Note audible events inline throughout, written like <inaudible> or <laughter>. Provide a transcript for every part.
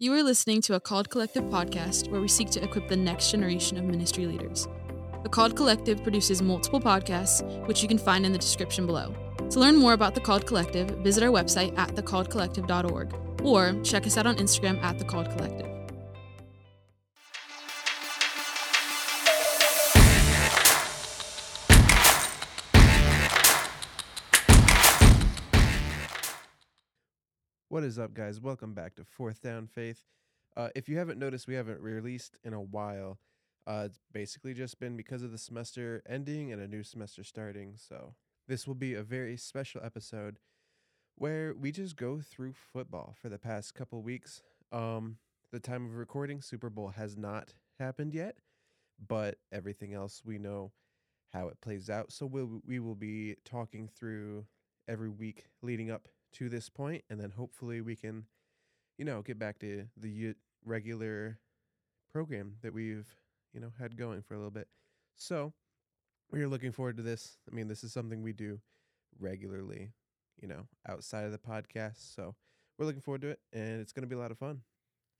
You are listening to a Called Collective podcast where we seek to equip the next generation of ministry leaders. The Called Collective produces multiple podcasts, which you can find in the description below. To learn more about the Called Collective, visit our website at thecalledcollective.org or check us out on Instagram at The Called Collective. What is up, guys? Welcome back to Fourth Down Faith. Uh, if you haven't noticed, we haven't released in a while. Uh, it's basically just been because of the semester ending and a new semester starting. So, this will be a very special episode where we just go through football for the past couple weeks. Um, the time of recording, Super Bowl has not happened yet, but everything else we know how it plays out. So, we'll, we will be talking through every week leading up to this point, and then hopefully we can, you know, get back to the regular program that we've, you know, had going for a little bit. So we are looking forward to this. I mean, this is something we do regularly, you know, outside of the podcast. So we're looking forward to it, and it's going to be a lot of fun.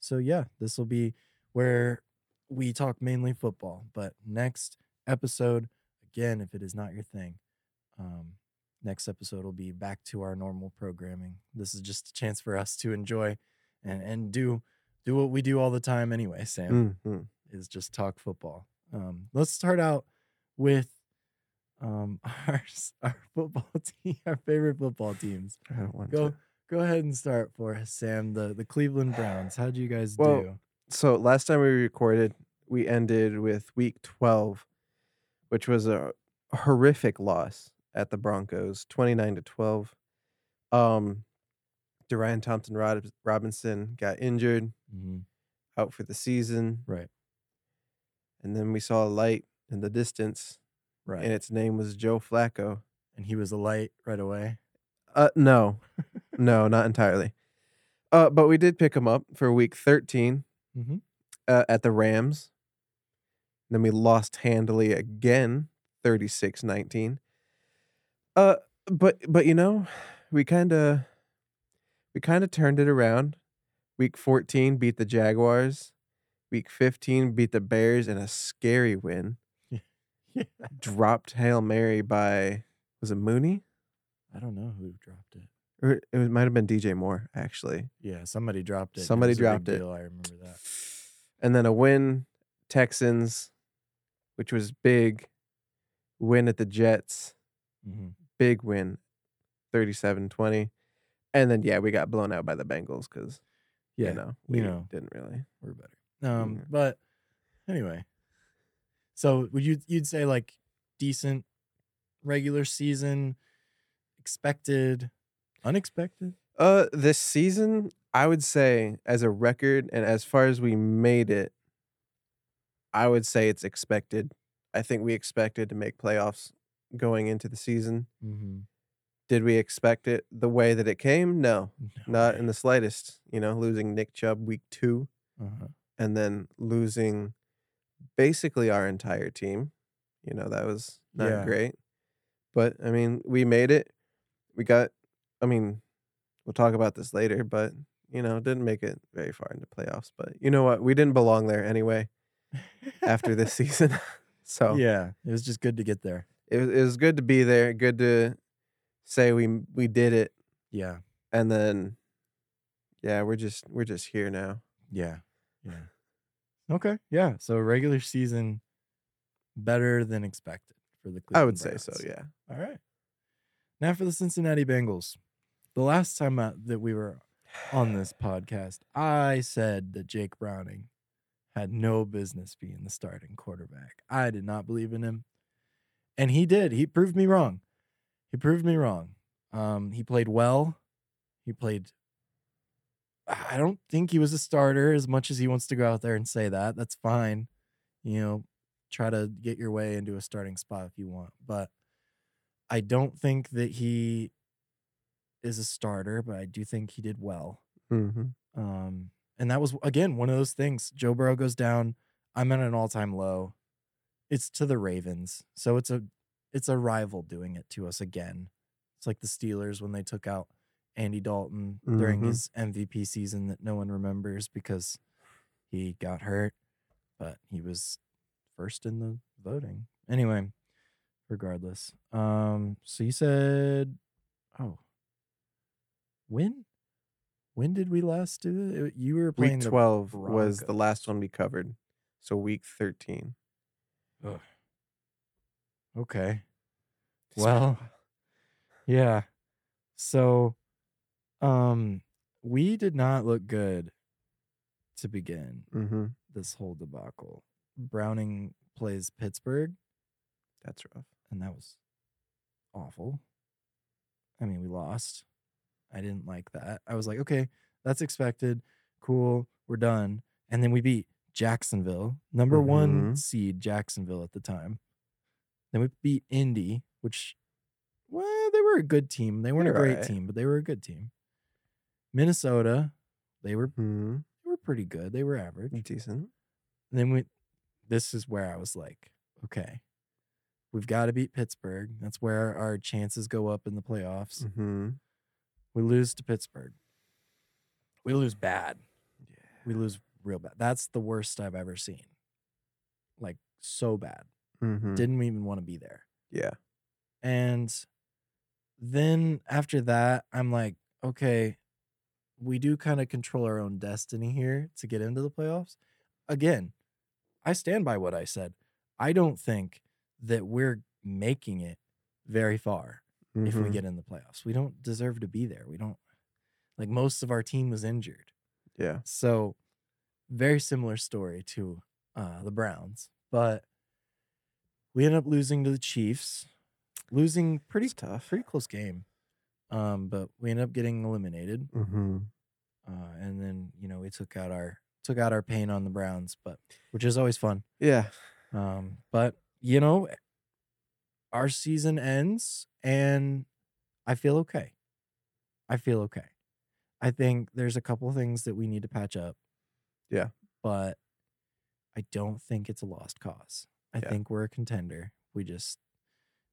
So yeah, this will be where we talk mainly football. But next episode, again, if it is not your thing, um, next episode will be back to our normal programming. This is just a chance for us to enjoy and and do do what we do all the time anyway. Sam Mhm. is just talk football. Um, let's start out with um <laughs> our our football <laughs> team, our favorite football teams. I don't want Go to. go ahead and start for us, Sam. The the Cleveland Browns. How'd you guys Well, do? So last time we recorded, we ended with week 12, which was a horrific loss at the Broncos, 29 to 12. Um, Dorian Thompson Robinson got injured, hmm out for the season. Right, And then we saw a light in the distance, right. and its name was Joe Flacco. and he was a light right away. Uh, no, <laughs> no, not entirely. Uh, but we did pick him up for week 13 Mm-hmm. uh, at the Rams. Then we lost handily again, 36-19. Uh but but you know, we kind of we kind of turned it around. Week 14 beat the Jaguars. Week 15 beat the Bears in a scary win. <laughs> Yeah. Dropped Hail Mary by was it Mooney? I don't know who dropped it. Or it was- might have been DJ Moore actually. Yeah, somebody dropped it. Somebody big dropped it. deal, I remember that. <sniffs> And then a win Texans which was big. Win at the Jets. hmm big win 37-20 and then yeah we got blown out by the bengals because Yeah, you know you we know. didn't really we're better. Um, but anyway, so would you you'd say like decent regular season, expected, unexpected? uh this season i would say as a record and as far as we made it i would say it's expected i think we expected to make playoffs going into the season Mm-hmm. did we expect it the way that it came no <laughs> not in the slightest you know losing nick chubb week two Uh-huh. and then losing basically our entire team. You know, that was not Yeah. great. But I mean, we made it. We got I mean, we'll talk about this later, but you know, didn't make it very far into playoffs. But you know what? We didn't belong there anyway after this <laughs> season. <laughs> so yeah, it was just good to get there. It was it was good to be there, good to say we we did it. Yeah, And then yeah, we're just we're just here now. yeah, yeah. Okay, yeah. So regular season better than expected for the. I would Cleveland say so, yeah. All right. Now for the Cincinnati Bengals. The last time uh, that we were on this podcast, I said that Jake Browning had no business being the starting quarterback. I did not believe in him. And he did. He proved me wrong. He proved me wrong. Um, he played well. He played. I don't think he was a starter as much as he wants to go out there and say that. That's fine. You know, try to get your way into a starting spot if you want. But I don't think that he is a starter, but I do think he did well. Mm-hmm. Um, and that was again one of those things. Joe Burrow goes down. I'm at an all-time low. It's to the Ravens, so it's a it's a rival doing it to us again. It's like the Steelers when they took out Andy Dalton during Mhm. his MVP season that no one remembers because he got hurt, but he was first in the voting. Anyway, regardless. Um so you said oh when when did we last do it? You were playing Week 12 was the last one we covered. So week 13. Ugh. Okay. It's been a Well. Yeah. So, um, we did not look good to begin Mhm. this whole debacle. Browning plays Pittsburgh, That's rough. and that was awful. I mean, we lost. I didn't like that. I was like, okay, that's expected. Cool. We're done. And then we beat Jacksonville, number one Mhm. seed Jacksonville at the time. Then we beat Indy, which, well, they were a good team. They weren't They're a great alright. team, but they were a good team. Minnesota, they were Mhm. they were pretty good. They were average. Decent. And then we this is where I was like, okay, we've got to beat Pittsburgh. That's where our chances go up in the playoffs. Mhm. We lose to Pittsburgh. We lose bad. Yeah. We lose real bad. That's the worst I've ever seen. Like so bad. Mhm. Didn't even want to be there. Yeah. And then after that, I'm like, okay, we do kind of control our own destiny here to get into the playoffs. Again, I stand by what I said. I don't think that we're making it very far if we Mhm. get in the playoffs. We don't deserve to be there. We don't like most of our team was injured. Yeah. So very similar story to uh, the Browns, but we ended up losing to the Chiefs, losing pretty It's tough. pretty close game. Um, but we ended up getting eliminated, Mhm. uh, and then you know we took out our took out our pain on the Browns, but which is always fun. Yeah. Um, but you know, our season ends, and I feel okay. I feel okay. I think there's a couple things that we need to patch up. Yeah. But I don't think it's a lost cause. I Yeah. think we're a contender. We just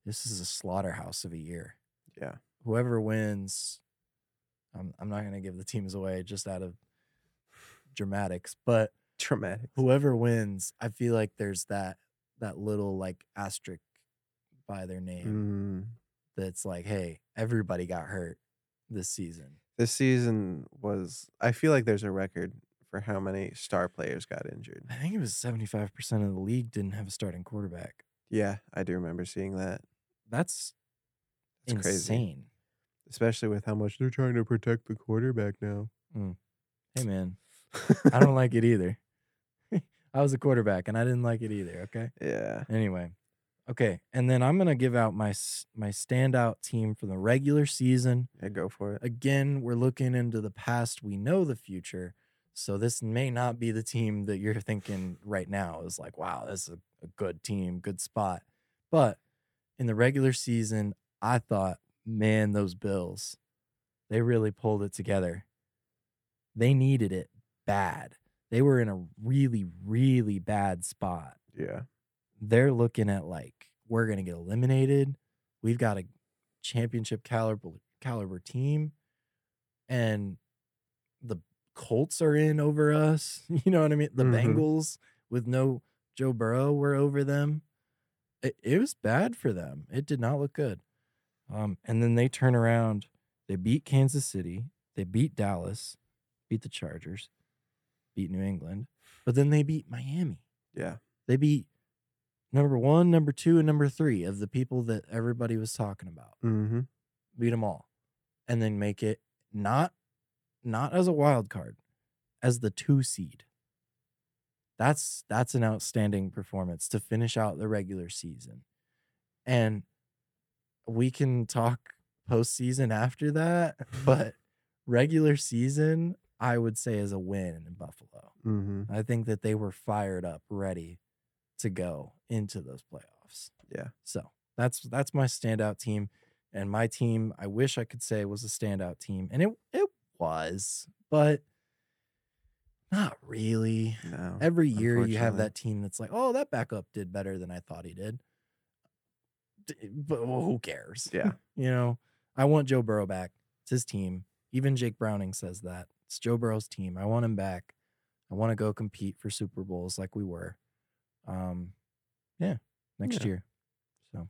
this is a slaughterhouse of a year. Yeah. Whoever wins, I'm I'm not gonna give the teams away just out of dramatics, but Traumatic. whoever wins, I feel like there's that that little like asterisk by their name Mm. that's like, hey, everybody got hurt this season. This season was I feel like there's a record for how many star players got injured. I think it was 75% of the league didn't have a starting quarterback. Yeah, I do remember seeing that. That's It's crazy. insane. Especially with how much they're trying to protect the quarterback now. Hmm. Hey man, <laughs> I don't like it either. <laughs> I was a quarterback and I didn't like it either, okay? Yeah. Anyway, okay, and then I'm going to give out my my standout team for the regular season. Yeah, go for it. again, we're looking into the past. We know the future. So this may not be the team that you're thinking right now is like, wow, this is a, a good team, good spot. But in the regular season, I thought, man, those Bills, they really pulled it together. They needed it bad. They were in a really, really bad spot Yeah. they're looking at like we're gonna get eliminated. We've got a championship caliber caliber team, and the Colts are in over us. <laughs> You know what I mean? The Mhm. Bengals with no Joe Burrow were over them. It, it was bad for them. It did not look good. Um, and then they turn around. They beat Kansas City. They beat Dallas. Beat the Chargers. Beat New England. But then they beat Miami. Yeah. They beat number one, number two, and number three of the people that everybody was talking about. Mm-hmm. Beat them all, and then make it not not as a wild card, as the two seed. That's that's an outstanding performance to finish out the regular season, and we can talk postseason after that. <laughs> But regular season, I would say, is a win in Buffalo. Mm-hmm. I think that they were fired up, ready to go into those playoffs. Yeah. So that's that's my standout team, and my team. I wish I could say was a standout team, and it it was, but not really. No. Every year you have that team that's like, oh, that backup did better than I thought he did. D- But well, who cares? Yeah. <laughs> you know, I want Joe Burrow back. It's his team. Even Jake Browning says that. It's Joe Burrow's team. I want him back. I want to go compete for Super Bowls like we were. Um, yeah, next Yeah. year. So,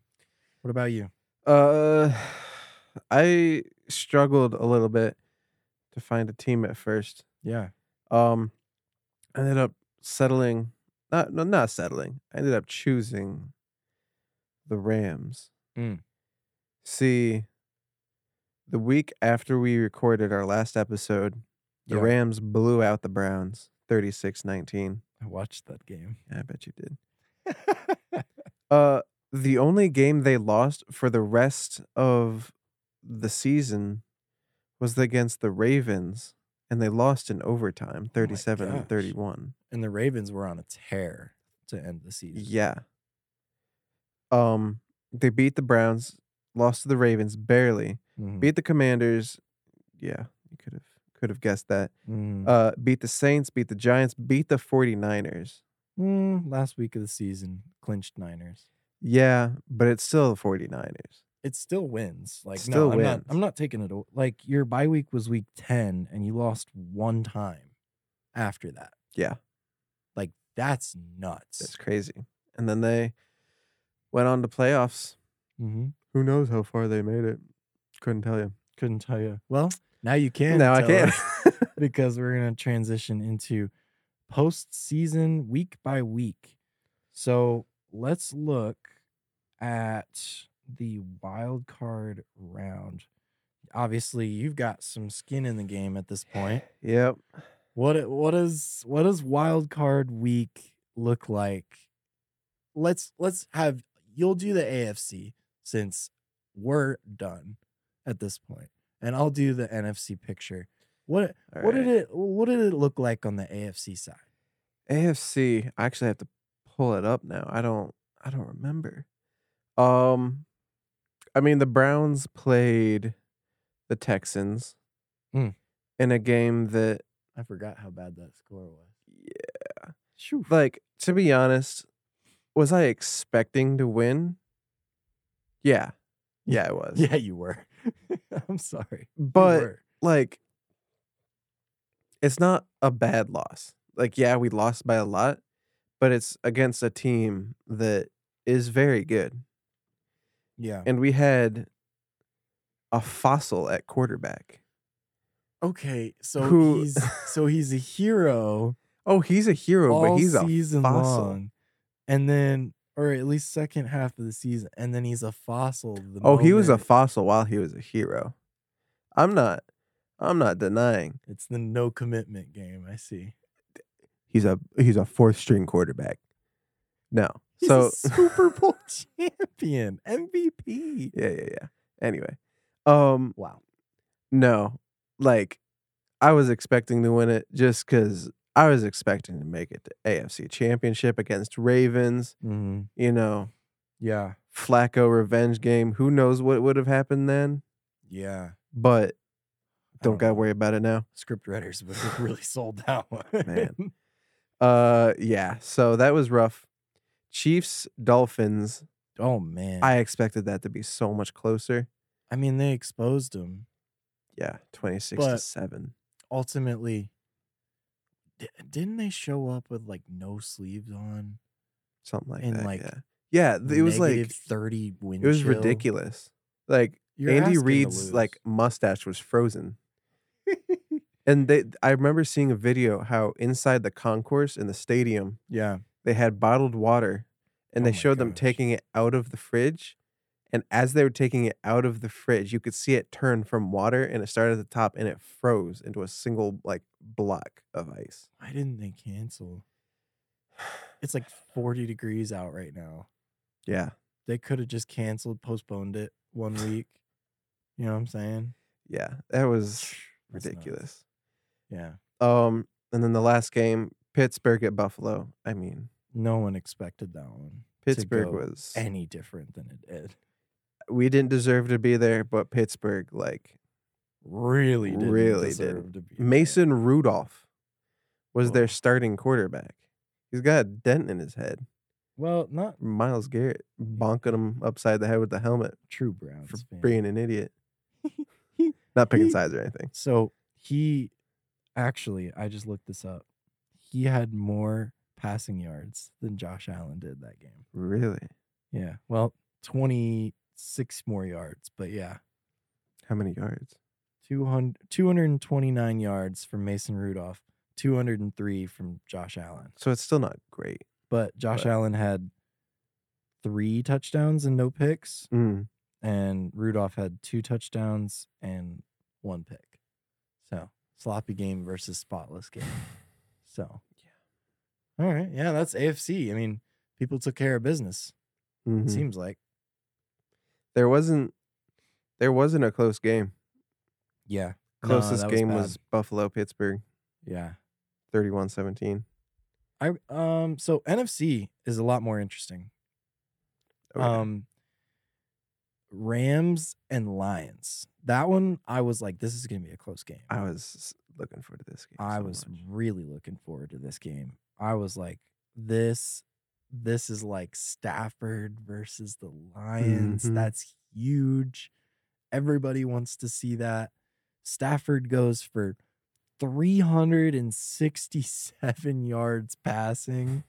what about you? Uh, <sighs> I struggled a little bit to find a team at first. Yeah. Um, I ended up settling. Not no, not settling. I ended up choosing the Rams. Mm. See, the week after we recorded our last episode, the Yeah. Rams blew out the Browns 36-19. I watched that game. I bet you did. <laughs> Uh, the only game they lost for the rest of the season was against the Ravens, and they lost in overtime, 37 gosh. 31. and the Ravens were on a tear to end the season. Yeah. Um, they beat the Browns, lost to the Ravens barely, Mhm. beat the Commanders. Yeah, you could have could have guessed that. Mhm. Uh, beat the Saints, beat the Giants, beat the 49ers. Mm, last week of the season, clinched Niners. Yeah, but it's still the 49ers. It still wins. Like Still no, I'm not. I'm not taking it. aw- Like your bye week was week ten, and you lost one time after that. Yeah. Like that's nuts. That's crazy. And then they went on to playoffs. mm-hmm. Who knows how far they made it? Couldn't tell you. Couldn't tell you. Well, now you can. now I can. <laughs> because we're gonna transition into postseason week by week. So let's look at the wild card round. Obviously, you've got some skin in the game at this point. <sighs> yep. What what is what does wild card week look like? Let's let's have you'll do the AFC since we're done at this point, and I'll do the NFC picture. What All what did it what did it look like on the AFC side? AFC. I actually have to pull it up now. I don't. I don't remember. Um, I mean the Browns played the Texans Hmm. in a game that, I forgot how bad that score was. yeah, Shoo. like to be honest, was I expecting to win? Yeah, yeah, I was. Yeah, you were. <laughs> I'm sorry. You but were. like it's not a bad loss. Like yeah, we lost by a lot, but it's against a team that is very good. Yeah. And we had a fossil at quarterback. Okay, so Who- he's <laughs> so he's a hero. Oh, he's a hero, all but he's a season fossil. long, and then or at least second half of the season, and then he's a fossil. The Oh, he was a moment- fossil while he was a hero. I'm not I'm not denying. It's the no commitment game. I see. He's a he's a fourth string quarterback. No. He's so a Super <laughs> Bowl champion, MVP. yeah, yeah, yeah. Anyway. Um Wow. No, like I was expecting to win it just because I was expecting to make it to AFC Championship against Ravens. hmm You know, Yeah. Flacco revenge game. Who knows what would have happened then? Yeah. But don't gotta know. worry about it now. Script writers would have <laughs> really sold that one. Man. <laughs> Uh, yeah. So that was rough. Chiefs Dolphins. oh man. I expected that to be so much closer. I mean, they exposed him. Yeah, twenty six to But- seven. Ultimately, di- didn't they show up with like no sleeves on? Something like and, that. like, yeah. Yeah, th- it was like Negative thirty wind. it was chill? ridiculous. Like You're Andy to Reid's like mustache was frozen. <laughs> And they I remember seeing a video how inside the concourse in the stadium yeah. They had bottled water and Oh they showed them gosh. taking it out of the fridge. And as they were taking it out of the fridge, you could see it turn from water and it started at the top and it froze into a single like block of ice. Why didn't they cancel? <sighs> It's like 40 degrees out right now. Yeah. They could have just canceled, postponed it one <sighs> week. You know what I'm saying? Yeah. That was That's nuts. ridiculous. Yeah. Um and then the last game, Pittsburgh at Buffalo. I mean, No one expected that one. to Pittsburgh go was any different than it did. we didn't deserve to be there, but Pittsburgh like Really didn't Really deserve to be there. Mason Rudolph was Whoa. their starting quarterback. He's got a dent in his head. Well, not Myles Garrett bonking him upside the head with the helmet true for Browns fan. being an idiot. <laughs> Not picking sides or anything. So he actually, I just looked this up. He had more passing yards than Josh Allen did that game. Really? Yeah. Well, 26 more yards, but yeah. How many yards? 200, 229 yards from Mason Rudolph, 203 from Josh Allen. So it's still not great. But Josh But- Allen had three touchdowns and no picks, Mm. and Rudolph had two touchdowns and one pick. So sloppy game versus spotless game. <sighs> So. All right. Yeah, that's AFC. I mean, people took care of business. Mhm. It seems like. There wasn't. There wasn't a close game. Yeah. Closest that game bad. was Buffalo Pittsburgh, Yeah. 31-17. I um so NFC is a lot more interesting. Oh, yeah. Um Rams and Lions. That one I was like this is going to be a close game. I was looking forward to this game. I so was much. really looking forward to this game. I was like this this is like Stafford versus the Lions. Mhm. That's huge. Everybody wants to see that. Stafford goes for 367 <laughs> yards passing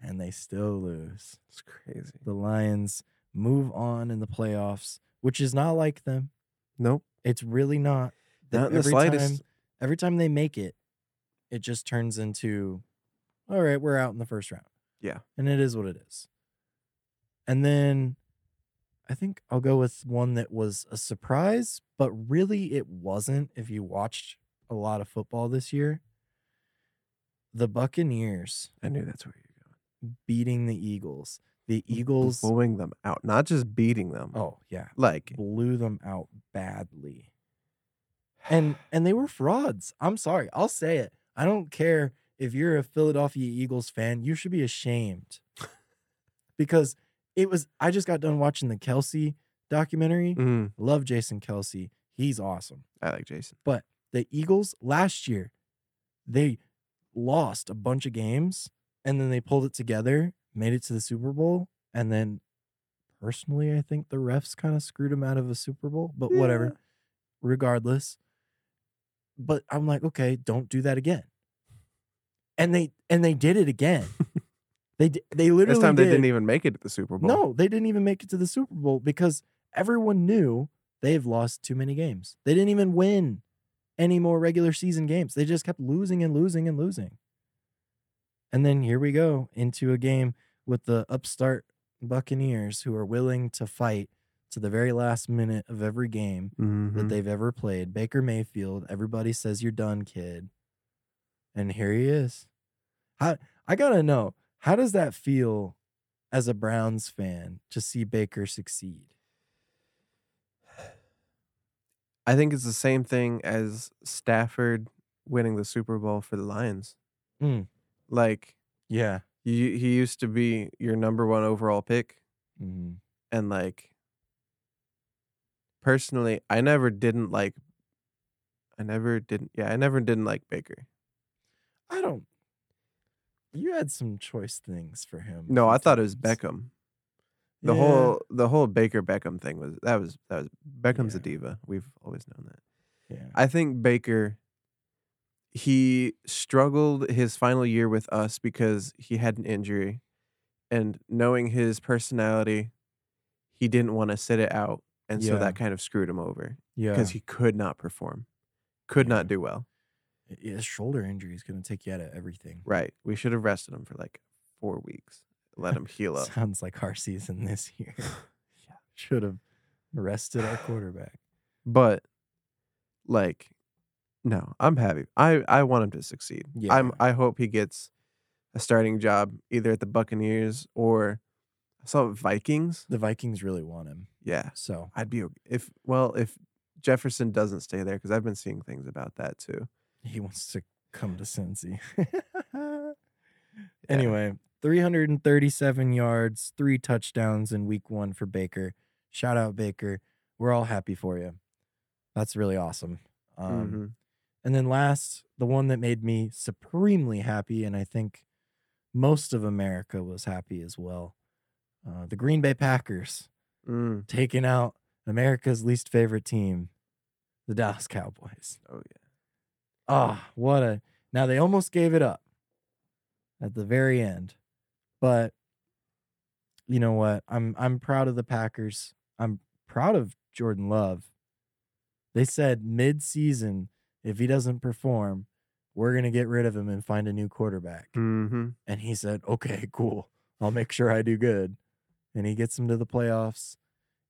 and they still lose. It's crazy. The Lions move on in the playoffs, which is not like them. Nope. It's really not. Not in the slightest. Time, every time they make it, it just turns into, all right, we're out in the first round. Yeah. And it is what it is. And then I think I'll go with one that was a surprise, but really it wasn't if you watched a lot of football this year. The Buccaneers I knew that's where you're going. beating the Eagles. The Eagles, blowing them out, not just beating them. oh, yeah, like blew them out badly. and <sighs> and they were frauds. I'm sorry, I'll say it. I don't care if you're a Philadelphia Eagles fan. You should be ashamed because it was. I just got done watching the Kelce documentary. Mm, Love Jason Kelce. He's awesome. I like Jason. But the Eagles last year, they lost a bunch of games and then they pulled it together, made it to the Super Bowl, and then personally, I think the refs kind of screwed them out of a Super Bowl. But whatever regardless. But I'm like, okay, don't do that again. And they and they did it again. <laughs> they they literally This time they did. didn't even make it to the Super Bowl. No, they didn't even make it to the Super Bowl because everyone knew they've lost too many games. They didn't even win any more regular season games. They just kept losing and losing and losing. And then here we go into a game with the upstart Buccaneers who are willing to fight to the very last minute of every game that Mhm. they've ever played. Baker Mayfield, everybody says you're done, kid. And here he is. How I gotta know, how does that feel as a Browns fan to see Baker succeed? I think it's the same thing as Stafford winning the Super Bowl for the Lions. Mm. Like Yeah. you, he used to be your number one overall pick, Mhm. and like personally, I never didn't like. I never didn't. Yeah, I never didn't like Baker. I don't you had some choice things for him. No, I thought it was. Beckham. The Yeah. whole the whole Baker Beckham thing was that was that was Beckham's a diva. We've always known that. Yeah. I think Baker he struggled his final year with us because he had an injury and knowing his personality he didn't want to sit it out and so that kind of screwed him over Yeah. because he could not perform. Could Yeah. not do well. His shoulder injury is gonna take you out of everything. Right. We should have rested him for like 4 weeks. Let him <laughs> heal up. Sounds like our season this <laughs> year. yeah. Should have rested our quarterback. But like no, I'm happy. I I want him to succeed. I'm Yeah. I hope he gets a starting job either at the Buccaneers or I saw Vikings. The Vikings really want him. Yeah. So I'd be if well if Jefferson doesn't stay there cuz I've been seeing things about that too. He wants to come to Cincy. <laughs> Anyway, 337 yards, three touchdowns in week one for Baker. Shout out Baker. We're all happy for you. That's really awesome. Um, Mhm. And then last, the one that made me supremely happy, and I think most of America was happy as well. Uh, the Green Bay Packers Mm. taking out America's least favorite team, the Dallas Cowboys. Oh yeah. Ah, what a now they almost gave it up at the very end. But you know what? I'm I'm proud of the Packers. I'm proud of Jordan Love. They said mid-season if he doesn't perform, we're going to get rid of him and find a new quarterback. Mm-hmm. And he said, "Okay, cool. I'll make sure I do good." And he gets them to the playoffs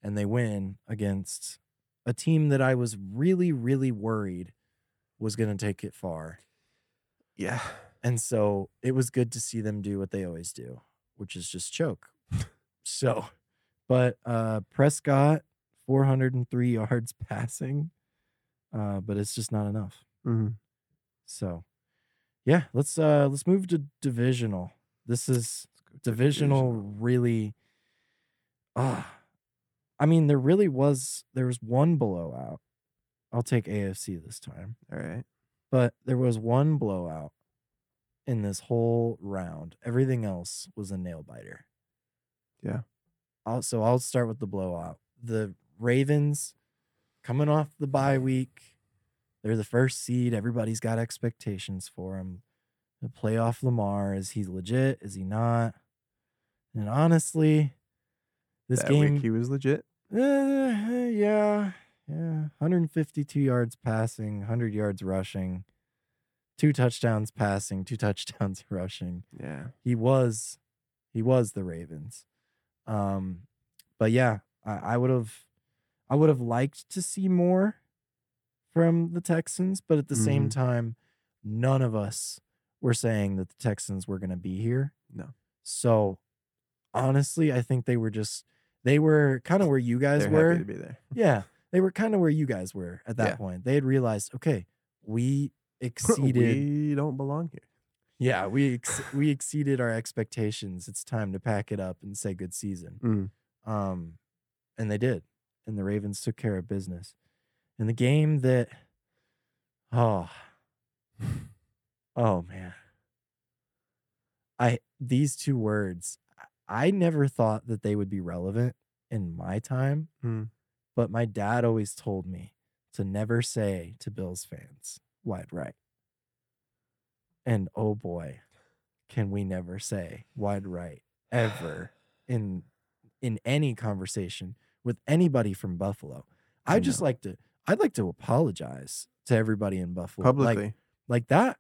and they win against a team that I was really really worried was going to take it far. Yeah. And so it was good to see them do what they always do, which is just choke. <laughs> so, but uh Prescott 403 yards <laughs> passing. Uh but it's just not enough. Mm-hmm. So, yeah, let's uh let's move to divisional. This is divisional really ah I mean there really was there was one blowout. I'll take AFC this time. All right. But there was one blowout in this whole round. Everything else was a nail biter. Yeah. I'll, so I'll start with the blowout. The Ravens coming off the bye week. They're the first seed. Everybody's got expectations for them. The playoff Lamar. Is he legit? Is he not? And honestly, this that game he was legit. uh, yeah, yeah. 152 yards passing, 100 yards rushing, two touchdowns passing, two <laughs> touchdowns rushing. Yeah. He was, he was the Ravens. Um, but yeah, I, I would have, I would have liked to see more from the Texans, but at the same Mhm. time, none of us were saying that the Texans were going to be here. No. So honestly, I think they were just they were kind of where you guys They're were. happy to be there. Yeah, they were kind of where you guys were at that Yeah. point. They had realized, okay, we exceeded. we don't belong here. yeah, we ex- we exceeded our expectations. It's time to pack it up and say good season. Mm. Um, and they did, and the Ravens took care of business. In the game that, oh, <sighs> oh man, I these two words, I never thought that they would be relevant in my time, Hmm. But my dad always told me to never say to Bills fans wide right. And oh boy, can we never say wide right ever <sighs> in in any conversation with anybody from Buffalo. I I just know. like to I'd like to apologize to everybody in Buffalo. Like- Publicly. like that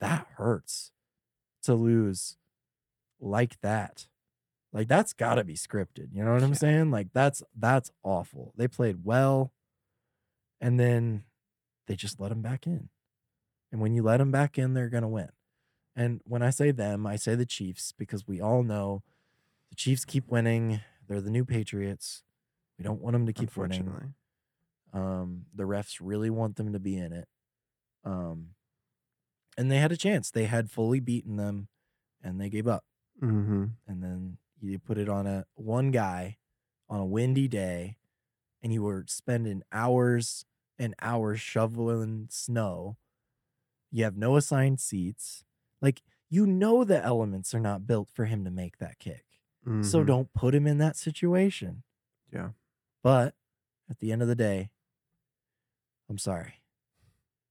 that hurts to lose like that like that's got to be scripted you know what i'm Yeah. saying like that's that's awful they played well and then they just let them back in and when you let them back in they're going to win and when i say them i say the chiefs because we all know the chiefs keep winning they're the new patriots we don't want them to keep winning um, the refs really want them to be in it. Um, and they had a chance. They had fully beaten them, and they gave up. Mm-hmm. And then you put it on a one guy on a windy day, and you were spending hours and hours shoveling snow. You have no assigned seats. Like you know the elements are not built for him to make that kick. So don't put him in that situation. Mm-hmm. Yeah. But at the end of the day, I'm sorry.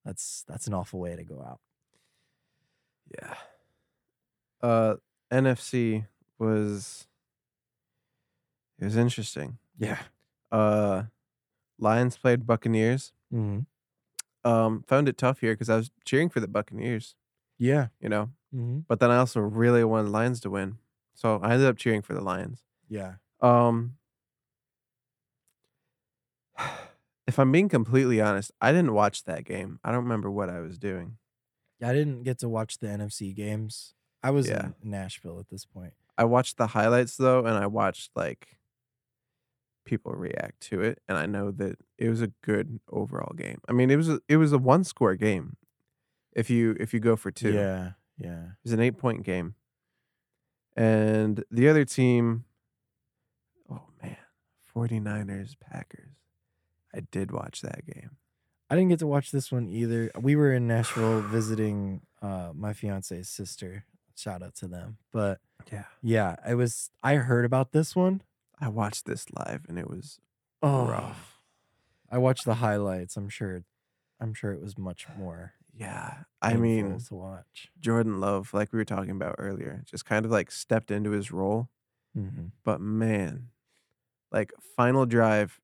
That's that's an awful way to go out. Yeah. Uh, NFC was it was interesting. Yeah. Uh, Lions played Buccaneers. Mm-hmm. Um, found it tough here because I was cheering for the Buccaneers, Yeah. you know, Mm-hmm. but then I also really wanted Lions to win, so I ended up cheering for the Lions. Yeah. Um, <sighs> if I'm being completely honest, I didn't watch that game. I don't remember what I was doing. I didn't get to watch the NFC games. I was Yeah. in Nashville at this point. I watched the highlights though, and I watched like people react to it, and I know that it was a good overall game. I mean, it was a, it was a one score game. If you if you go for two, Yeah. Yeah. it was an eight point game, and the other team, oh man, 49ers Packers. I did watch that game. I didn't get to watch this one either. We were in Nashville <sighs> visiting uh my fiance's sister. Shout out to them. But Yeah, yeah, it was I heard about this one. I watched this live, and it was Oh, rough. I watched the highlights. I'm sure I'm sure it was much more Yeah. I mean, to watch. Jordan Love, like we were talking about earlier, just kind of like stepped into his role. hmm But man, like final drive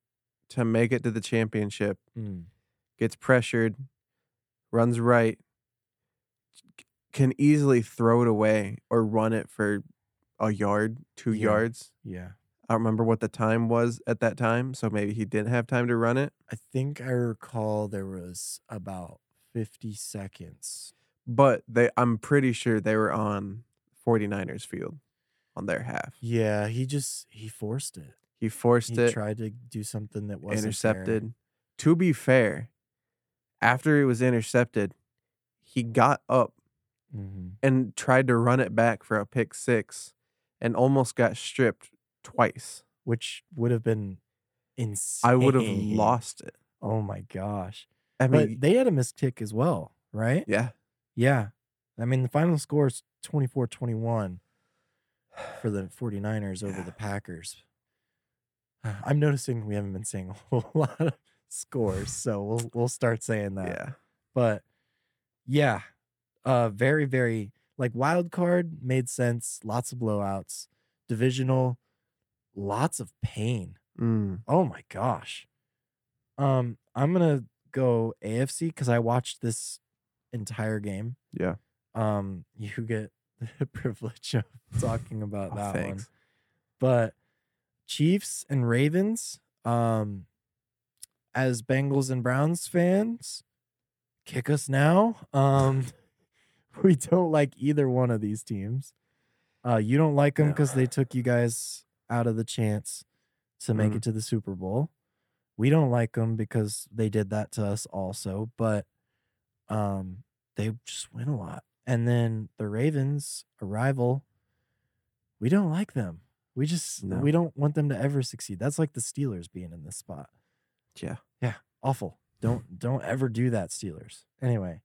to make it to the championship, Mm. gets pressured, runs right, can easily throw it away or run it for a yard, two Yeah. yards. Yeah. I don't remember what the time was at that time, so maybe he didn't have time to run it. I think I recall there was about 50 seconds. But they I'm pretty sure they were on 49ers field on their half. Yeah, he just he forced it. He forced He it, tried to do something that wasn't fair. intercepted. To be fair, after it was intercepted, he got up Mhm. and tried to run it back for a pick six and almost got stripped twice. Which would have been insane. I would have lost it. Oh my gosh. I But mean, they had a missed kick as well, right? yeah. Yeah. I mean, the final score is 24 21 for the 49ers over Yeah. the <sighs> Packers. <sighs> I'm noticing we haven't been saying a whole <laughs> lot of scores, so we'll we'll start saying that. Yeah. But yeah, uh very very like wild card made sense, lots of blowouts. Divisional lots of pain. Mm, Oh my gosh. Um I'm to go AFC cuz I watched this entire game. yeah. Um <laughs> you get the privilege of talking about Oh, that one. But Chiefs and Ravens, um, as Bengals and Browns fans, kick us now. Um, <laughs> <laughs> we don't like either one of these teams. Uh, you don't like them No. because they took you guys out of the chance to make Mhm. it to the Super Bowl. We don't like them because they did that to us also, but um, they just win a lot. And then the Ravens, a rival, we don't like them. We just No. we don't want them to ever succeed. That's like the Steelers being in this spot. Yeah. Yeah, awful. Don't don't ever do that, Steelers. Anyway,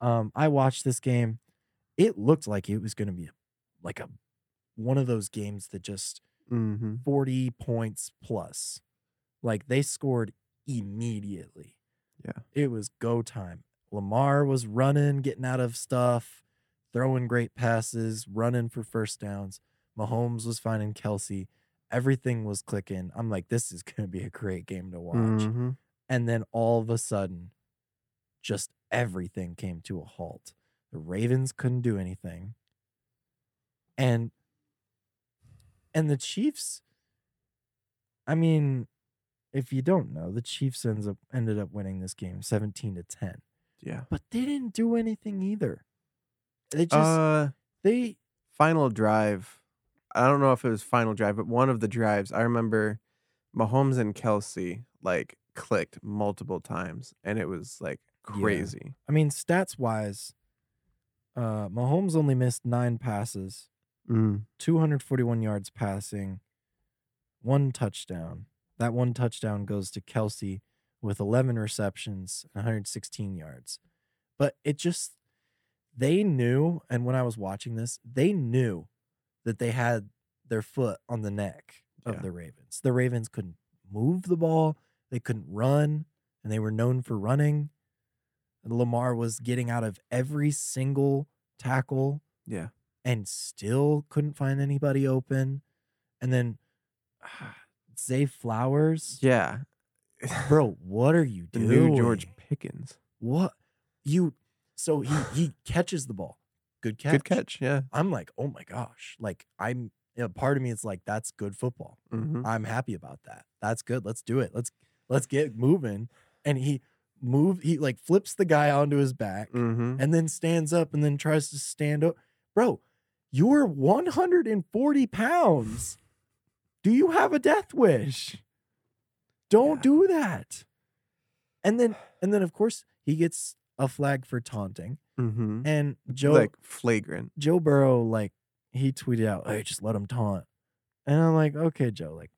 um, I watched this game. It looked like it was going to be like a one of those games that just Mm-hmm. 40 points plus. Like they scored immediately. Yeah. It was go time. Lamar was running, getting out of stuff, throwing great passes, running for first downs. Mahomes was finding Kelce. Everything was clicking. I'm like, this is going to be a great game to watch. Mm-hmm. And then all of a sudden, just everything came to a halt. The Ravens couldn't do anything. And and the Chiefs, I mean, if you don't know, the Chiefs ends up ended up winning this game 17 to 10. Yeah. But they didn't do anything either. They just uh, they final drive. I don't know if it was final drive, but one of the drives, I remember Mahomes and Kelce like clicked multiple times, and it was like Yeah. crazy. I mean, stats wise, uh Mahomes only missed 9 passes. Mm. 241 yards passing, one touchdown. That one touchdown goes to Kelce with 11 receptions and 116 yards. But it just, they knew, and when I was watching this, they knew that they had their foot on the neck of Yeah. the Ravens. The Ravens couldn't move the ball, they couldn't run, and they were known for running. Lamar was getting out of every single tackle Yeah. and still couldn't find anybody open. And then <sighs> Zay Flowers, Yeah. bro, <laughs> what are you the doing? new George Pickens. What you? So he he catches the ball, good catch. Good catch. Yeah. I'm like, oh my gosh, like I'm. A part of me, it's like that's good football. Mm-hmm. I'm happy about that. That's good. Let's do it. Let's let's get moving. And he move. He like flips the guy onto his back Mm-hmm. and then stands up and then tries to stand up. Bro, you're 140 pounds. Do you have a death wish? Don't Yeah. do that. And then and then of course he gets a flag for taunting. Mm-hmm. And Joe like flagrant. Joe Burrow like he tweeted out, "Hey, just let him taunt." And I'm like, "Okay, Joe, like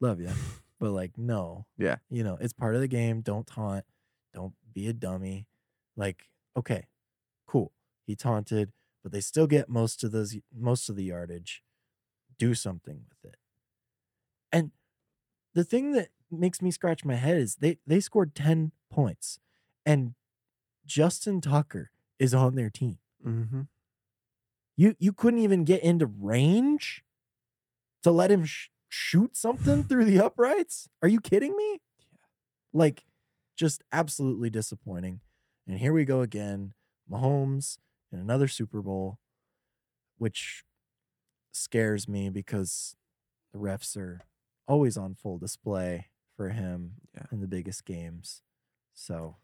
love you." <laughs> But like no. Yeah. You know, it's part of the game. Don't taunt. Don't be a dummy. Like, okay. Cool. He taunted, but they still get most of those most of the yardage. Do something with it. And the thing that makes me scratch my head is they they scored 10 points and Justin Tucker is on their team. Mm-hmm. You you couldn't even get into range to let him sh- shoot something through the uprights? Are you kidding me? Like just absolutely disappointing. And here we go again. Mahomes in another Super Bowl, which scares me because the refs are always on full display for him Yeah. in the biggest games. So,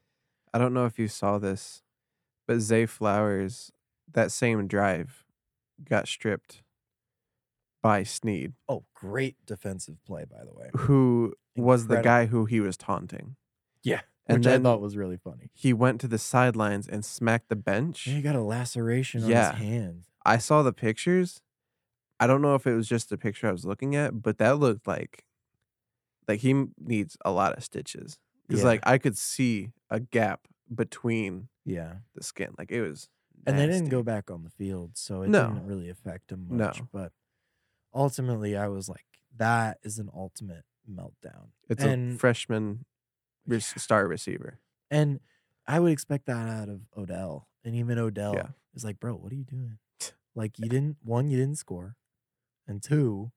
I don't know if you saw this, but Zay Flowers, that same drive, got stripped by Sneed, oh, great defensive play, by the way. who was the Incredible. guy who he was taunting. Yeah. And which then I thought was really funny. he went to the sidelines and smacked the bench. Yeah, he got a laceration on Yeah. his hand. I saw the pictures. I don't know if it was just the picture I was looking at, but that looked like like he m- needs a lot of stitches. Because Yeah. like I could see a gap between Yeah. the skin. Like it was And they didn't nasty. go back on the field, so it No. didn't really affect him much. No. much. But ultimately, I was like, that is an ultimate meltdown. It's and a freshman rec- star receiver. and I would expect that out of Odell. And even Odell Yeah. is like, bro, what are you doing? Like, you didn't, one, you didn't score. And two,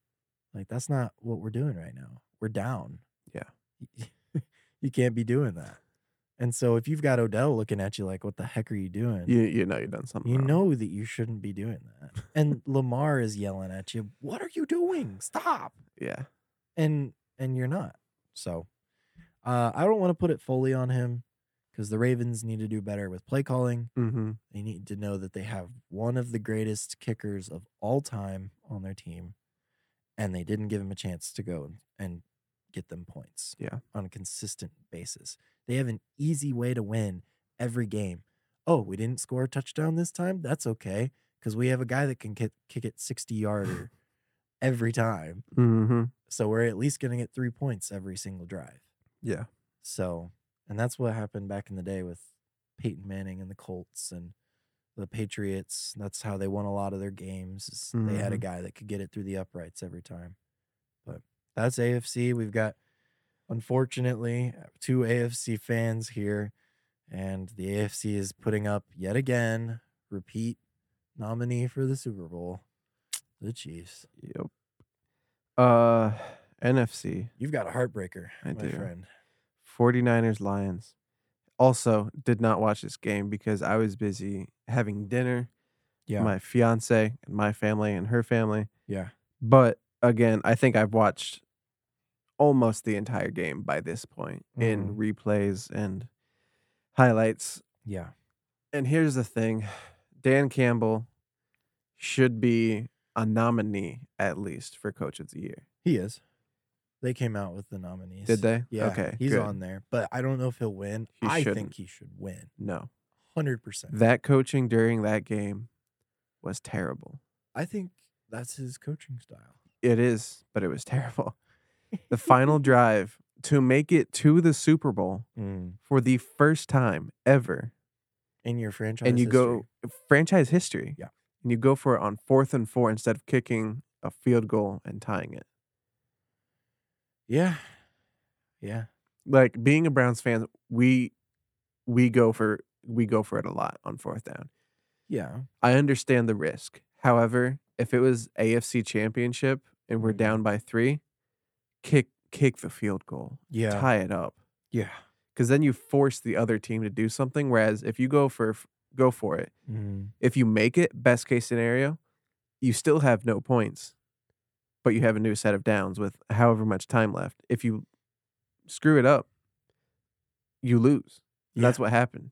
like, that's not what we're doing right now. We're down. Yeah. <laughs> you can't be doing that. And so if you've got Odell looking at you like, what the heck are you doing? You you know you've done something. You wrong. know that you shouldn't be doing that. And Lamar is yelling at you, "What are you doing? Stop!" Yeah. And and you're not. So, uh, I don't want to put it fully on him because the Ravens need to do better with play calling. Mm-hmm. They need to know that they have one of the greatest kickers of all time on their team, and they didn't give him a chance to go and, and get them points. Yeah. on a consistent basis. They have an easy way to win every game. Oh, we didn't score a touchdown this time. That's okay because we have a guy that can kick, kick it sixty yarder <laughs> every time. Mm-hmm. So we're at least going to get three points every single drive. Yeah. So, and that's what happened back in the day with Peyton Manning and the Colts and the Patriots. That's how they won a lot of their games. is They had a Mhm. guy that could get it through the uprights every time. But that's AFC. We've got, unfortunately, two AFC fans here, and the AFC is putting up yet again repeat nominee for the Super Bowl, the Chiefs. Yep. Uh, NFC. You've got a heartbreaker, I my do. friend. 49ers Lions. Also, did not watch this game because I was busy having dinner. Yeah, My fiance and my family and her family. yeah, But again, I think I've watched almost the entire game by this point in Mm-hmm. replays and highlights. yeah. And here's the thing Dan Campbell should be a nominee at least for Coach of the Year. He is. They came out with the nominees. Did they? Yeah. Okay. He's good. on there, but I don't know if he'll win. He I shouldn't. think he should win. No. 100%. That coaching during that game was terrible. I think that's his coaching style. It is, but it was <laughs> terrible. The final drive to make it to the Super Bowl for the first time ever, In your franchise. and you history. go franchise history. Yeah. And you go for it on fourth and four instead of kicking a field goal and tying it. Yeah. Yeah. Like being a Browns fan, we we go for we go for it a lot on fourth down. Yeah. I understand the risk. However, if it was AFC championship and we're Mhm. down by three, kick kick the field goal. Yeah. Tie it up. Yeah. because then you force the other team to do something. Whereas if you go for go for it, Mhm. if you make it, best case scenario, you still have no points, but you have a new set of downs with however much time left. If you screw it up, you lose. And That's what happened.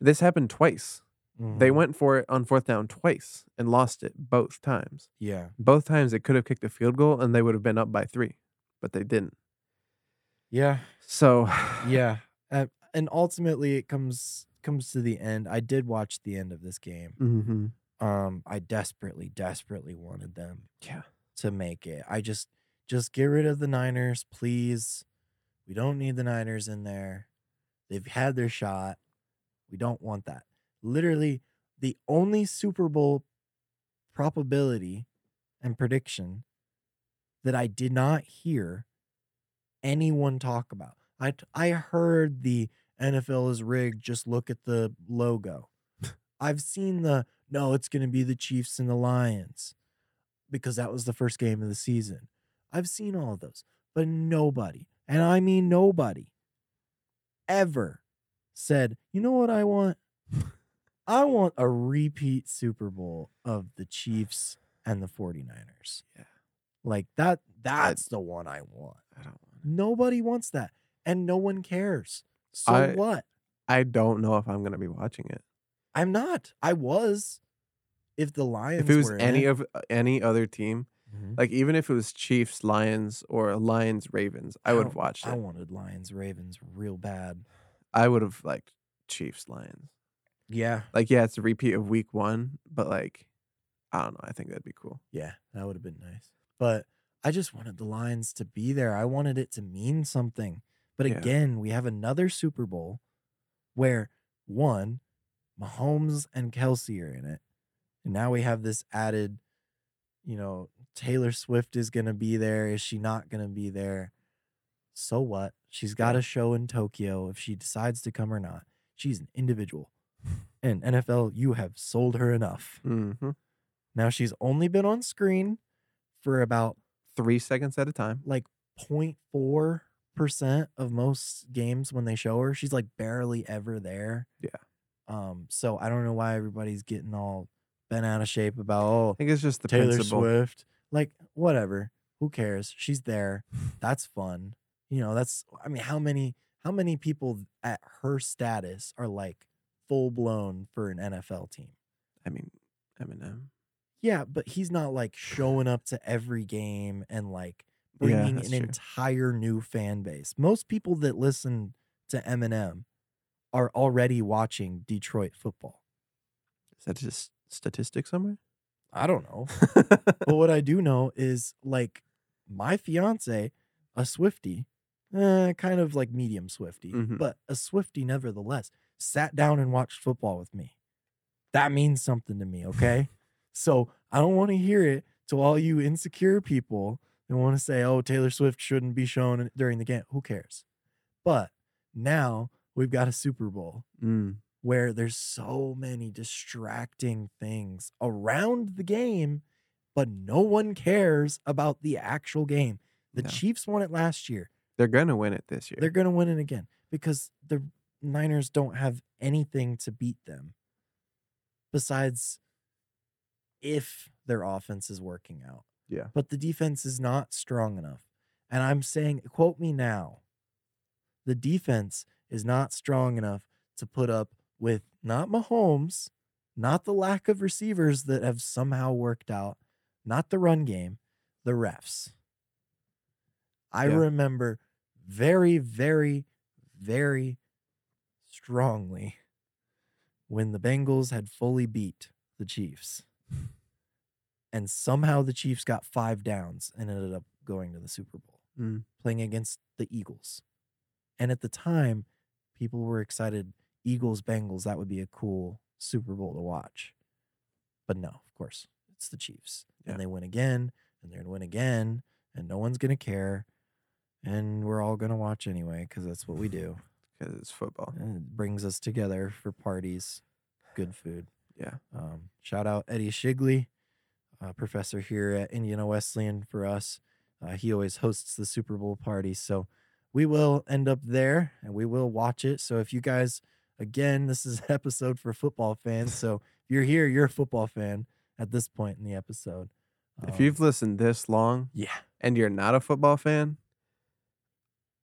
This happened twice. They Mhm. went for it on fourth down twice and lost it both times. Yeah. Both times they could have kicked a field goal and they would have been up by three, but they didn't. Yeah. So Yeah. <sighs> Uh, and ultimately it comes comes to the end. I did watch the end of this game. hmm Um I desperately desperately wanted them yeah, to make it. I just just get rid of the Niners, please. We don't need the Niners in there. They've had their shot. We don't want that. Literally the only Super Bowl probability and prediction that I did not hear anyone talk about. I I heard the NFL is rigged. Just look at the logo. I've seen the no, it's going to be the Chiefs and the Lions because that was the first game of the season. I've seen all of those, but nobody, and I mean nobody, ever said, you know what I want? I want a repeat Super Bowl of the Chiefs and the 49ers. Yeah. Like that that's the one I want. I don't. Want Nobody wants that. And no one cares. So I- what? I don't know if I'm gonna be watching it. I'm not. I was. If the Lions If it was were any it- of uh, any other team, Mhm. like even if it was Chiefs, Lions, or Lions, Ravens, I would have watched I wanted Lions Ravens real bad. I would have liked Chiefs, Lions. Yeah. Like, yeah, it's a repeat of Week One, but like, I don't know. I think that'd be cool. Yeah, that would have been nice. But I just wanted the Lions to be there. I wanted it to mean something. But Yeah. again, we have another Super Bowl where one, Mahomes and Kelce are in it. And now we have this added, you know, Taylor Swift is going to be there. Is she not going to be there? So what? She's got a show in Tokyo. If she decides to come or not, she's an individual. And NFL, you have sold her enough. Mm-hmm. Now she's only been on screen for about Three seconds at a time. like 0.4% of most games when they show her. She's like barely ever there. Yeah. Um, so I don't know why everybody's getting all bent out of shape about oh I think it's just the Taylor principle. Swift. Like, whatever. Who cares? She's there. <sighs> That's fun. You know, that's I mean, how many how many people at her status are like full blown for an NFL team? I mean, Eminem. Yeah, but he's not like showing up to every game and like bringing that's an true. entire new fan base. Most people that listen to Eminem are already watching Detroit football. Is that just statistic somewhere? I don't know. <laughs> but what I do know is like my fiance, a Swifty, eh, kind of like medium Swifty, Mhm. but a Swifty nevertheless, sat down and watched football with me. That means something to me, okay? So I don't want to hear it to all you insecure people that want to say, oh, Taylor Swift shouldn't be shown during the game. Who cares? But now we've got a Super Bowl Mm. where there's so many distracting things around the game, but no one cares about the actual game. The No. Chiefs won it last year. They're gonna win it this year. They're going to win it again because the Niners don't have anything to beat them besides if their offense is working out. Yeah. But the defense is not strong enough. And I'm saying, quote me now, the defense is not strong enough to put up with not Mahomes, not the lack of receivers that have somehow worked out, not the run game, the refs. I Yeah. remember very, very, very strongly when the Bengals had fully beat the Chiefs. And somehow the Chiefs got five downs and ended up going to the Super Bowl, Mm. playing against the Eagles. And at the time, people were excited Eagles, Bengals, that would be a cool Super Bowl to watch. But no, of course, it's the Chiefs. Yeah. And they win again, and they're going to win again, and no one's going to care. And we're all going to watch anyway because that's what we do. <sighs> because it's football. And it brings us together for parties, good food. Yeah. Um, shout out Eddie Shigley, uh, professor here at Indiana Wesleyan for us. Uh, he always hosts the Super Bowl party. So we will end up there and we will watch it. So if you guys, again, this is an <laughs> episode for football fans. So if you're here, you're a football fan at this point in the episode. If Um, you've listened this long yeah, and you're not a football fan,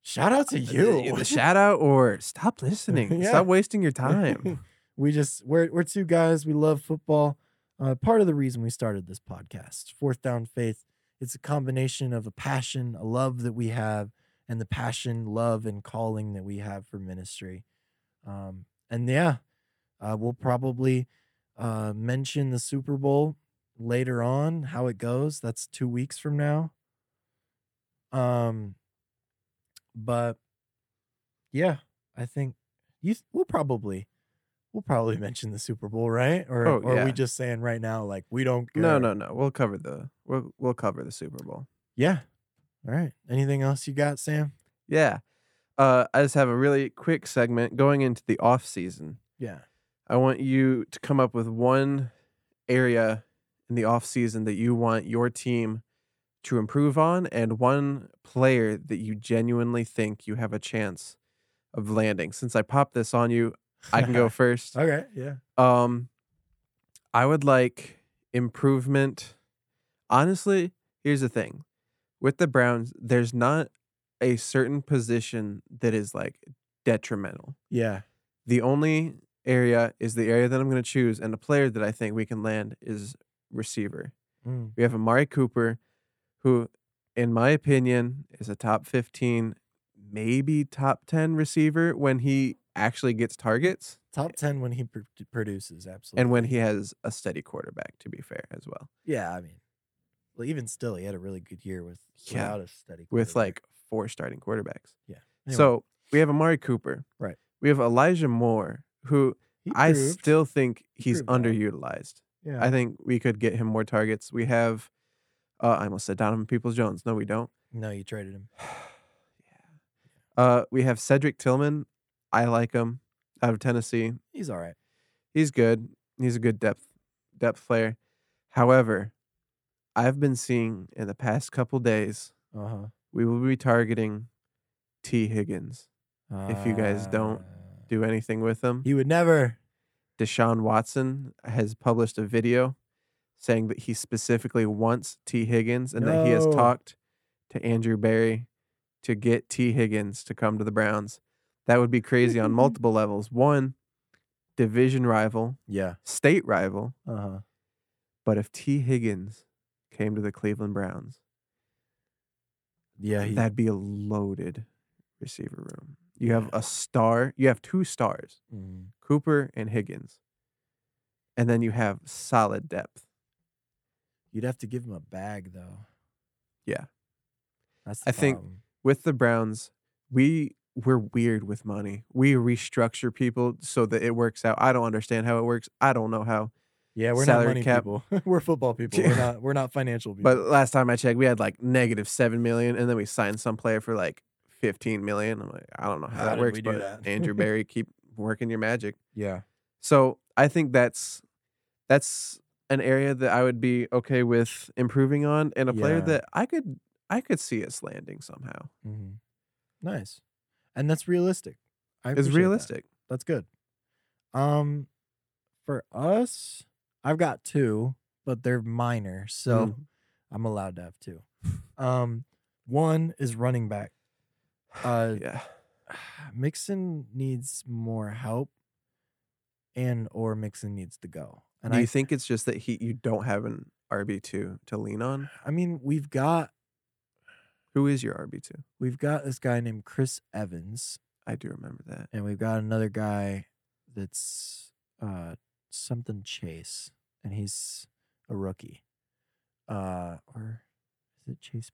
shout out to you. either <laughs> shout out or stop listening. <laughs> Yeah. Stop wasting your time. We just we're we're two guys. We love football. Uh, part of the reason we started this podcast, Fourth Down Faith, it's a combination of a passion, a love that we have, and the passion, love, and calling that we have for ministry. Um, and yeah, uh, we'll probably uh, mention the Super Bowl later on, how it goes. That's two weeks from now. Um, but yeah, I think you we'll probably we'll probably mention the Super Bowl, right? Or, Oh, or are we just saying right now like we don't care? no, no, no. We'll cover the we'll we'll cover the Super Bowl. Yeah. All right. Anything else you got, Sam? Yeah. Uh, I just have a really quick segment going into the off season. Yeah. I want you to come up with one area in the off season that you want your team to improve on and one player that you genuinely think you have a chance of landing. Since I popped this on you, I can go <laughs> first. Okay. Yeah. Um I would like improvement. Honestly, here's the thing. With the Browns, there's not a certain position that is like detrimental. Yeah. The only area is the area that I'm going to choose, and the player that I think we can land is receiver. Mm. We have Amari Cooper, who, in my opinion, is a top 15, maybe top 10 receiver when he actually gets targets Top ten when he pr- produces. Absolutely. and when he has a steady quarterback, to be fair, as well. Yeah. I mean, well, even still, he had a really good year with Yeah, without a steady With quarterback. like four starting quarterbacks. Yeah. Anyway, So we have Amari Cooper. Right. We have Elijah Moore, who he I proved- still think He he's proved that. underutilized. Yeah. I think we could get him more targets. We have, uh, I almost said Donovan Peoples Jones. No, we don't. no, you traded him. <sighs> yeah. Uh, we have Cedric Tillman. I like him out of Tennessee. He's all right. He's good. He's a good depth depth player. However, I've been seeing in the past couple days Uh huh. we will be targeting Tee Higgins. If you guys don't Do anything with him. he would never. Deshaun Watson has published a video saying that he specifically wants Tee Higgins and that he has talked to Andrew Berry to get Tee Higgins to come to the Browns. That would be crazy on multiple levels. One, division rival, Yeah. state rival. Uh huh. But if Tee Higgins came to the Cleveland Browns, Yeah. He, that'd be a loaded receiver room. You have a star, you have two stars, Mhm. Cooper and Higgins. And then you have solid depth. You'd have to give him a bag though. Yeah. That's the I think- problem. with the Browns, we we're weird with money. We restructure people so that it works out. I don't understand how it works. I don't know how. Yeah, we're salary not money cap- people. <laughs> we're football <laughs> people. We're not. We're not financial people. But last time I checked, we had like negative seven million, and then we signed some player for like fifteen million. I'm like, I don't know how, How that works, but that? Andrew <laughs> Berry, keep working your magic. yeah. So I think that's that's an area that I would be okay with improving on, and a player Yeah. that I could I could see us landing somehow. Mm-hmm. Nice, and that's realistic. I It's appreciate that. realistic. That's good. Um, for us, I've got two, but they're minor, so Mm. I'm allowed to have two. Um, one is running back. Uh, <sighs> yeah. <sighs> Mixon needs more help, and or Mixon needs to go. And Do I, you think it's just that he you don't have an RB two to lean on? I mean, we've got Who is your RB two? we've got this guy named Chris Evans, I do remember that. and we've got another guy that's uh something Chase, and he's a rookie. Uh, or is it Chase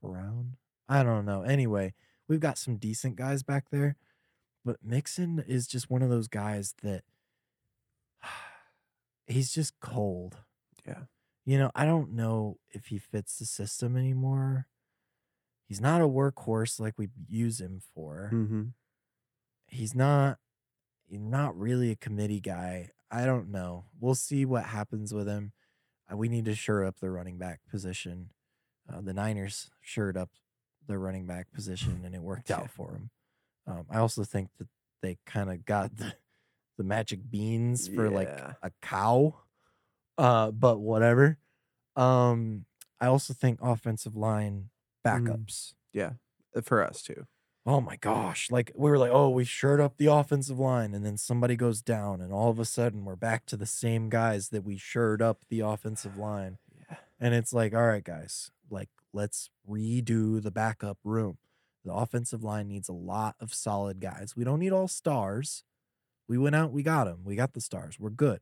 Brown? I don't know. Anyway, we've got some decent guys back there, but Mixon is just one of those guys that <sighs> he's just cold. Yeah. You know, I don't know if he fits the system anymore. He's not a workhorse like we use him for Mm-hmm. he's not he's not really a committee guy. I don't know. We'll see what happens with him. Uh, we need to shore up the running back position. Uh, the Niners shored up their running back position, and it worked Yeah. out for them. Um, I also think that they kind of got the, the magic beans for like a cow. Uh, but whatever. Um, I also think offensive line backups. Yeah, uh, for us too. Oh my gosh. Like we were like, oh, we shored up the offensive line, and then somebody goes down, and all of a sudden we're back to the same guys that we shored up the offensive line. <sighs> Yeah. And it's like, all right, guys, like let's redo the backup room. The offensive line needs a lot of solid guys. We don't need all stars. We went out, we got them. We got the stars. We're good.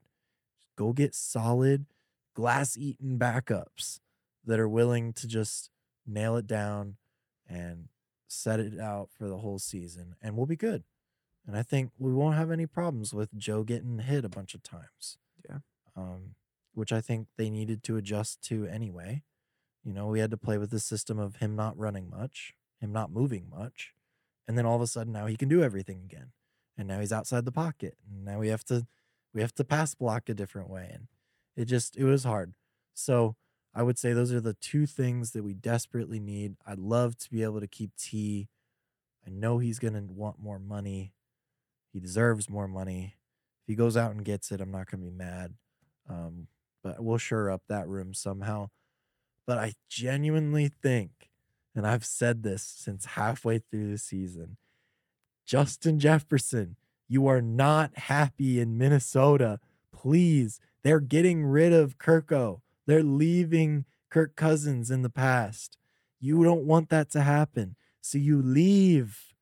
Just go get solid, glass eaten backups that are willing to just nail it down and set it out for the whole season, and we'll be good. And I think we won't have any problems with Joe getting hit a bunch of times. Yeah. Um, which I think they needed to adjust to anyway. You know, we had to play with the system of him not running much, him not moving much. and then all of a sudden now he can do everything again, and now he's outside the pocket, and now we have to we have to pass block a different way, and it just it was hard. So I would say those are the two things that we desperately need. I'd love to be able to keep Tee I know he's gonna want more money. He deserves more money. If he goes out and gets it, I'm not gonna be mad. Um, but we'll sure up that room somehow. But I genuinely think, and I've said this since halfway through the season, Justin Jefferson, you are not happy in Minnesota. Please, they're getting rid of Kirko. They're leaving Kirk Cousins in the past. You don't want that to happen. So you leave.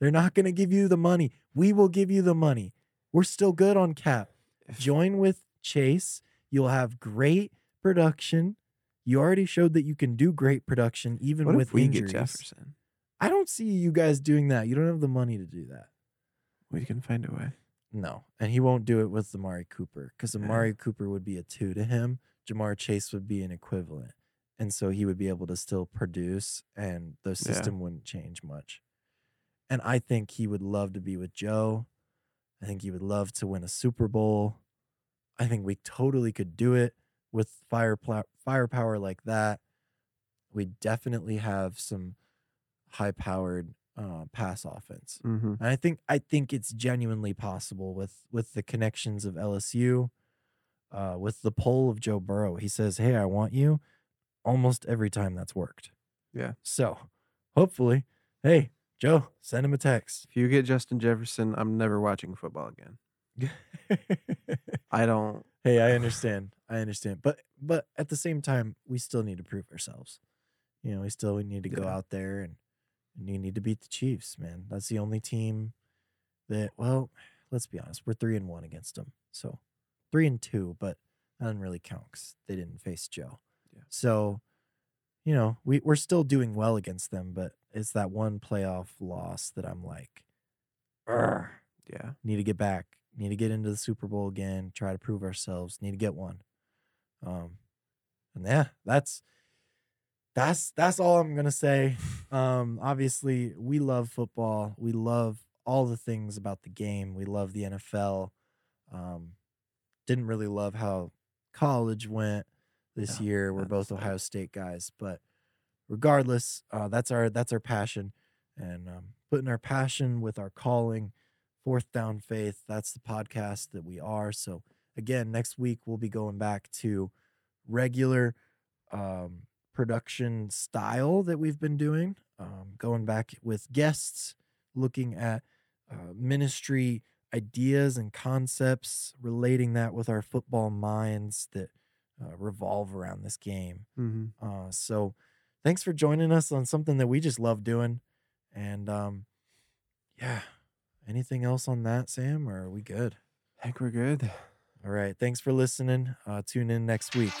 They're not going to give you the money. We will give you the money. We're still good on cap. Join with Chase. You'll have great production. You already showed that you can do great production even What with if we injuries. get Jefferson? I don't see you guys doing that. You don't have the money to do that. We can find a way. No, and he won't do it with Amari Cooper because Yeah. Amari Cooper would be a two to him. Ja'Marr Chase would be an equivalent, and so he would be able to still produce, and the system wouldn't change much. And I think he would love to be with Joe. I think he would love to win a Super Bowl. I think we totally could do it with fire pla- firepower like that. We definitely have some high-powered uh, pass offense. Mm-hmm. And I think I think it's genuinely possible with with the connections of LSU, uh, with the poll of Joe Burrow. He says, "Hey, I want you." Almost every time that's worked. Yeah. So, hopefully, hey Joe, send him a text. If you get Justin Jefferson, I'm never watching football again. I don't. <laughs> hey, I understand. I understand. But but at the same time, we still need to prove ourselves. You know, we still we need to go Yeah. out there and, and you need to beat the Chiefs, man. That's the only team that well, let's be honest, we're three and one against them. So three and two, but that doesn't really count because they didn't face Joe. Yeah. So, you know, we, we're still doing well against them, but it's that one playoff loss that I'm like. Yeah. need to get back need to get into the super bowl again try to prove ourselves need to get one um and yeah that's that's that's all i'm gonna say <laughs> um obviously we love football we love all the things about the game we love the nfl um didn't really love how college went this No, year we're both ohio state guys but regardless uh that's our that's our passion and um putting our passion with our calling Fourth Down Faith. That's the podcast that we are. So again, next week we'll be going back to regular um, production style that we've been doing, um, going back with guests, looking at uh, ministry ideas and concepts, relating that with our football minds that uh, revolve around this game. Mm-hmm. Uh, so thanks for joining us on something that we just love doing. And um, yeah, anything else on that, Sam? Or are we good? I think we're good. All right. Thanks for listening. Uh, tune in next week.